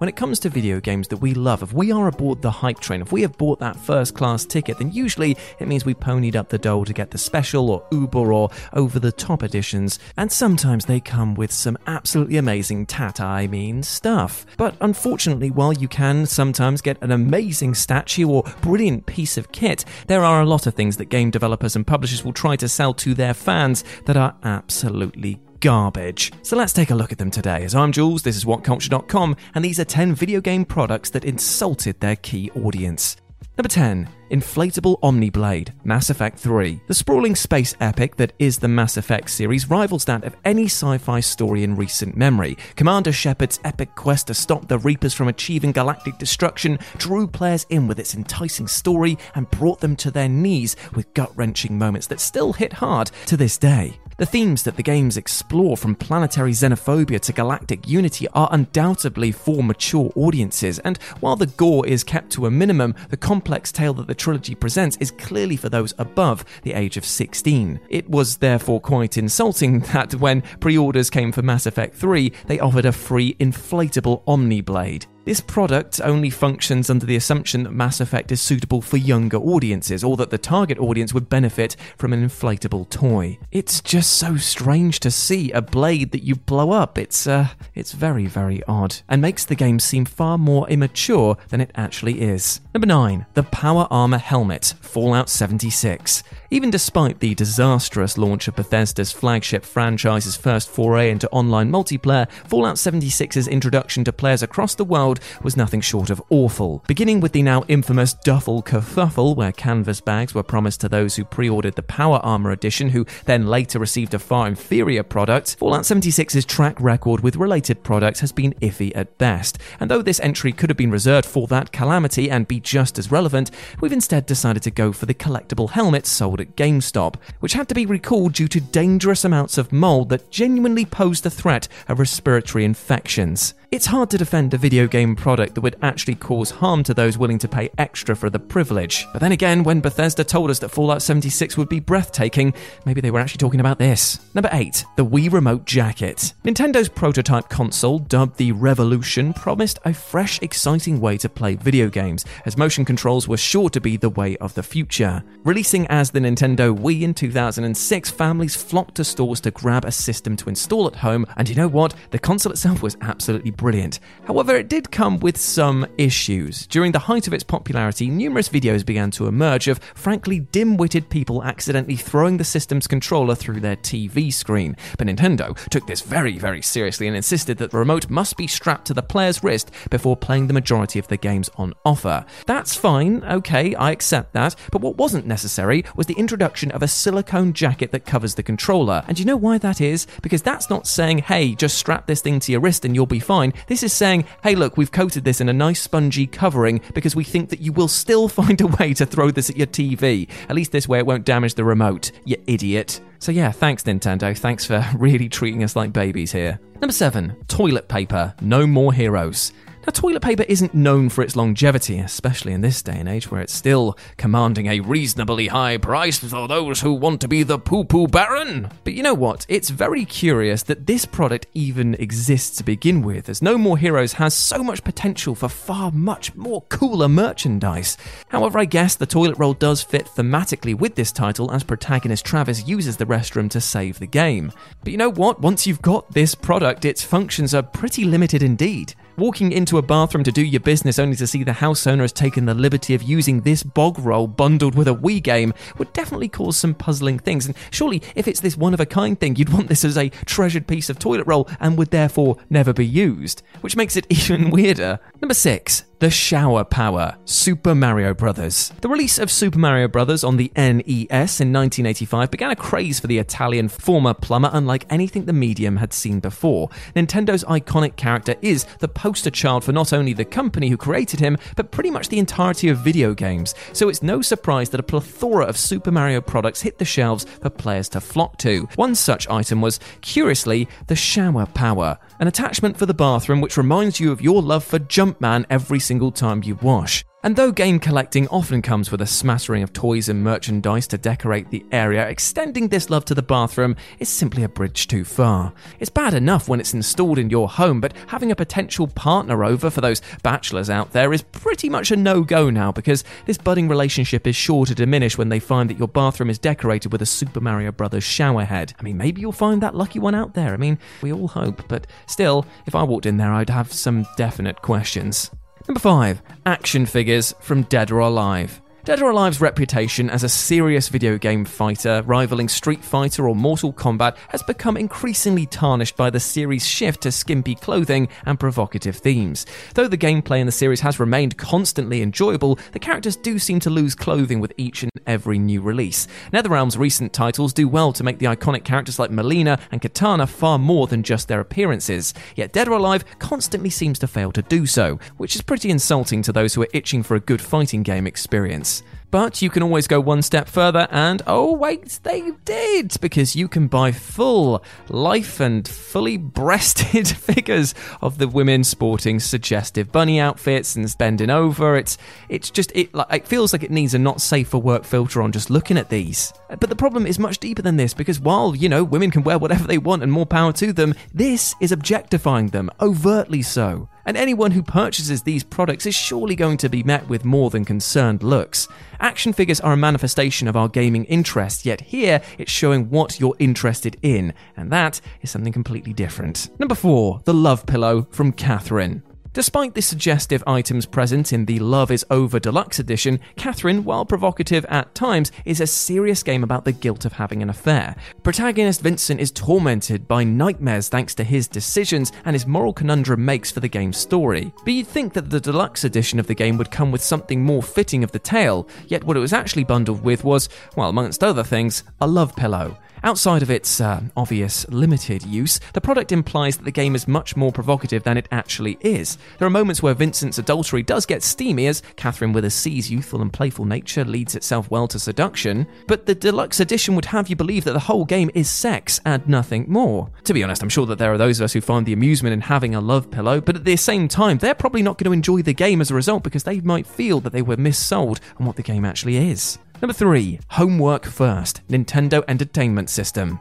When it comes to video games that we love, if we are aboard the hype train, if we have bought that first class ticket, then usually it means we ponied up the dough to get the special or uber or over the top editions, and sometimes they come with some absolutely amazing tat I mean, stuff. But unfortunately, while you can sometimes get an amazing statue or brilliant piece of kit, there are a lot of things that game developers and publishers will try to sell to their fans that are absolutely garbage. So let's take a look at them today. As I'm Jules, this is WhatCulture.com, and these are 10 video game products that insulted their key audience. Number 10. Inflatable Omniblade, Mass Effect 3. The sprawling space epic that is the Mass Effect series rivals that of any sci fi story in recent memory. Commander Shepard's epic quest to stop the Reapers from achieving galactic destruction drew players in with its enticing story and brought them to their knees with gut wrenching moments that still hit hard to this day. The themes that the games explore, from planetary xenophobia to galactic unity, are undoubtedly for mature audiences, and while the gore is kept to a minimum, the complex tale that the trilogy presents is clearly for those above the age of 16. It was therefore quite insulting that when pre orders came for Mass Effect 3, they offered a free inflatable Omniblade. This product only functions under the assumption that Mass Effect is suitable for younger audiences, or that the target audience would benefit from an inflatable toy. It's just so strange to see a blade that you blow up. It's uh, it's very very odd, and makes the game seem far more immature than it actually is. Number nine, the Power Armor Helmet, Fallout 76. Even despite the disastrous launch of Bethesda's flagship franchise's first foray into online multiplayer, Fallout 76's introduction to players across the world was nothing short of awful. Beginning with the now infamous Duffel Kerfuffle, where canvas bags were promised to those who pre ordered the Power Armor Edition, who then later received a far inferior product, Fallout 76's track record with related products has been iffy at best. And though this entry could have been reserved for that calamity and be just as relevant, we've instead decided to go for the collectible helmet sold at GameStop, which had to be recalled due to dangerous amounts of mold that genuinely posed the threat of respiratory infections. It's hard to defend a video game product that would actually cause harm to those willing to pay extra for the privilege. But then again, when Bethesda told us that Fallout 76 would be breathtaking, maybe they were actually talking about this. Number 8. The Wii Remote Jacket. Nintendo's prototype console, dubbed the Revolution, promised a fresh, exciting way to play video games, as motion controls were sure to be the way of the future. Releasing as the Nintendo Wii in 2006, families flocked to stores to grab a system to install at home, and you know what? The console itself was absolutely brilliant. However, it did come with some issues. During the height of its popularity, numerous videos began to emerge of frankly dim witted people accidentally throwing the system's controller through their TV screen. But Nintendo took this very, very seriously and insisted that the remote must be strapped to the player's wrist before playing the majority of the games on offer. That's fine, okay, I accept that, but what wasn't necessary was the introduction of a silicone jacket that covers the controller. And you know why that is? Because that's not saying, hey, just strap this thing to your wrist and you'll be fine. This is saying, hey, look, we've coated this in a nice spongy covering because we think that you will still find a way to throw this at your TV. At least this way it won't damage the remote, you idiot. So yeah, thanks Nintendo. Thanks for really treating us like babies here. Number 7. Toilet paper. No more heroes. Now, toilet paper isn't known for its longevity, especially in this day and age where it's still commanding a reasonably high price for those who want to be the poo poo baron. But you know what? It's very curious that this product even exists to begin with, as No More Heroes has so much potential for far much more cooler merchandise. However, I guess the toilet roll does fit thematically with this title as protagonist Travis uses the restroom to save the game. But you know what? Once you've got this product, its functions are pretty limited indeed. Walking into a bathroom to do your business only to see the house owner has taken the liberty of using this bog roll bundled with a Wii game would definitely cause some puzzling things. And surely, if it's this one of a kind thing, you'd want this as a treasured piece of toilet roll and would therefore never be used, which makes it even weirder. Number six, the Shower Power Super Mario Bros. The release of Super Mario Bros. on the NES in 1985 began a craze for the Italian former plumber unlike anything the medium had seen before. Nintendo's iconic character is the poster child for not only the company who created him, but pretty much the entirety of video games, so it's no surprise that a plethora of Super Mario products hit the shelves for players to flock to. One such item was, curiously, the Shower Power, an attachment for the bathroom which reminds you of your love for Jumpman every single time you wash. And though game collecting often comes with a smattering of toys and merchandise to decorate the area, extending this love to the bathroom is simply a bridge too far. It's bad enough when it's installed in your home, but having a potential partner over for those bachelors out there is pretty much a no go now because this budding relationship is sure to diminish when they find that your bathroom is decorated with a Super Mario Bros. shower head. I mean, maybe you'll find that lucky one out there. I mean, we all hope, but still, if I walked in there, I'd have some definite questions. Number 5. Action figures from Dead or Alive. Dead or Alive's reputation as a serious video game fighter, rivaling Street Fighter or Mortal Kombat, has become increasingly tarnished by the series' shift to skimpy clothing and provocative themes. Though the gameplay in the series has remained constantly enjoyable, the characters do seem to lose clothing with each and every new release. NetherRealm's recent titles do well to make the iconic characters like Mileena and Kitana far more than just their appearances, yet Dead or Alive constantly seems to fail to do so, which is pretty insulting to those who are itching for a good fighting game experience. It's but you can always go one step further, and oh, wait, they did, because you can buy full life and fully breasted figures of the women sporting suggestive bunny outfits and bending over. It's it's just it like it feels like it needs a not safe for work filter on just looking at these. But the problem is much deeper than this because while you know women can wear whatever they want and more power to them, this is objectifying them overtly so. And anyone who purchases these products is surely going to be met with more than concerned looks. Action figures are a manifestation of our gaming interest, yet here it's showing what you're interested in, and that is something completely different. Number 4, the love pillow from Catherine. Despite the suggestive items present in the Love is Over Deluxe Edition, Catherine, while provocative at times, is a serious game about the guilt of having an affair. Protagonist Vincent is tormented by nightmares thanks to his decisions and his moral conundrum makes for the game's story. But you'd think that the deluxe edition of the game would come with something more fitting of the tale, yet what it was actually bundled with was, well, amongst other things, a love pillow. Outside of its uh, obvious limited use, the product implies that the game is much more provocative than it actually is. There are moments where Vincent's adultery does get steamy as Catherine with a C's youthful and playful nature leads itself well to seduction, but the deluxe edition would have you believe that the whole game is sex and nothing more. To be honest, I'm sure that there are those of us who find the amusement in having a love pillow, but at the same time, they're probably not going to enjoy the game as a result because they might feel that they were missold on what the game actually is. Number 3. Homework First Nintendo Entertainment System.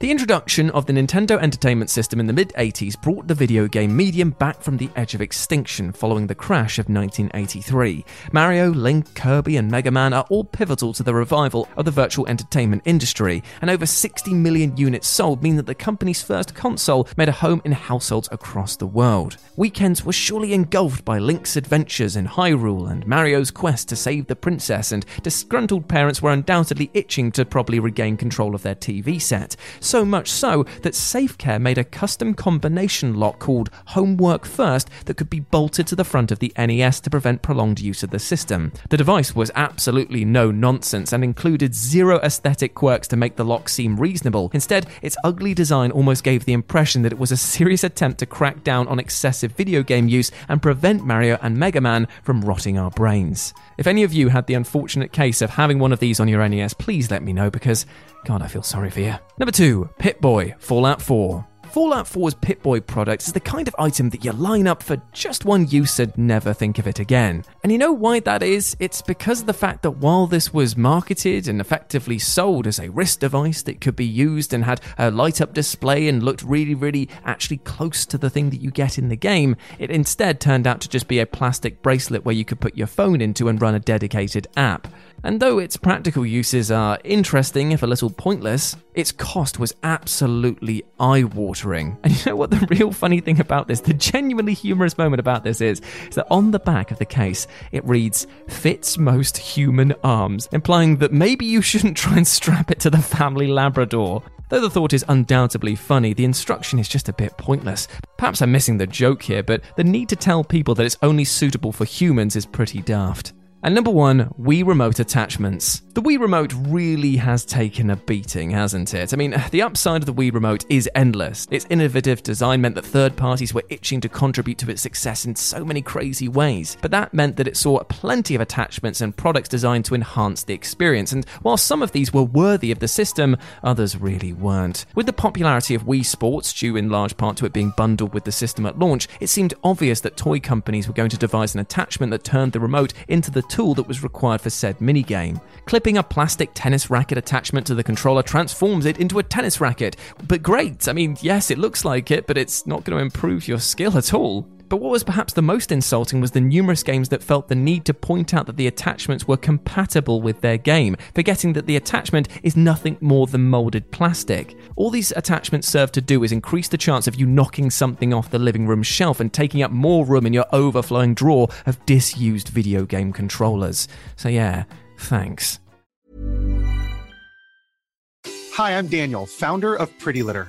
The introduction of the Nintendo Entertainment System in the mid 80s brought the video game medium back from the edge of extinction following the crash of 1983. Mario, Link, Kirby, and Mega Man are all pivotal to the revival of the virtual entertainment industry, and over 60 million units sold mean that the company's first console made a home in households across the world. Weekends were surely engulfed by Link's adventures in Hyrule and Mario's quest to save the princess, and disgruntled parents were undoubtedly itching to properly regain control of their TV set so much so that SafeCare made a custom combination lock called Homework First that could be bolted to the front of the NES to prevent prolonged use of the system. The device was absolutely no nonsense and included zero aesthetic quirks to make the lock seem reasonable. Instead, its ugly design almost gave the impression that it was a serious attempt to crack down on excessive video game use and prevent Mario and Mega Man from rotting our brains. If any of you had the unfortunate case of having one of these on your NES, please let me know because, God, I feel sorry for you. Number two, Pip Boy, Fallout 4. Fallout 4's Pip-Boy product is the kind of item that you line up for just one use and never think of it again. And you know why that is? It's because of the fact that while this was marketed and effectively sold as a wrist device that could be used and had a light up display and looked really, really actually close to the thing that you get in the game, it instead turned out to just be a plastic bracelet where you could put your phone into and run a dedicated app. And though its practical uses are interesting, if a little pointless, its cost was absolutely eye watering. And you know what the real funny thing about this, the genuinely humorous moment about this is, is that on the back of the case, it reads, fits most human arms, implying that maybe you shouldn't try and strap it to the family Labrador. Though the thought is undoubtedly funny, the instruction is just a bit pointless. Perhaps I'm missing the joke here, but the need to tell people that it's only suitable for humans is pretty daft. And number one, Wii Remote attachments. The Wii Remote really has taken a beating, hasn't it? I mean, the upside of the Wii Remote is endless. Its innovative design meant that third parties were itching to contribute to its success in so many crazy ways. But that meant that it saw plenty of attachments and products designed to enhance the experience. And while some of these were worthy of the system, others really weren't. With the popularity of Wii Sports, due in large part to it being bundled with the system at launch, it seemed obvious that toy companies were going to devise an attachment that turned the remote into the tool that was required for said minigame. Clipping a plastic tennis racket attachment to the controller transforms it into a tennis racket. But great, I mean, yes, it looks like it, but it's not going to improve your skill at all. But what was perhaps the most insulting was the numerous games that felt the need to point out that the attachments were compatible with their game, forgetting that the attachment is nothing more than molded plastic. All these attachments serve to do is increase the chance of you knocking something off the living room shelf and taking up more room in your overflowing drawer of disused video game controllers. So, yeah, thanks. Hi, I'm Daniel, founder of Pretty Litter.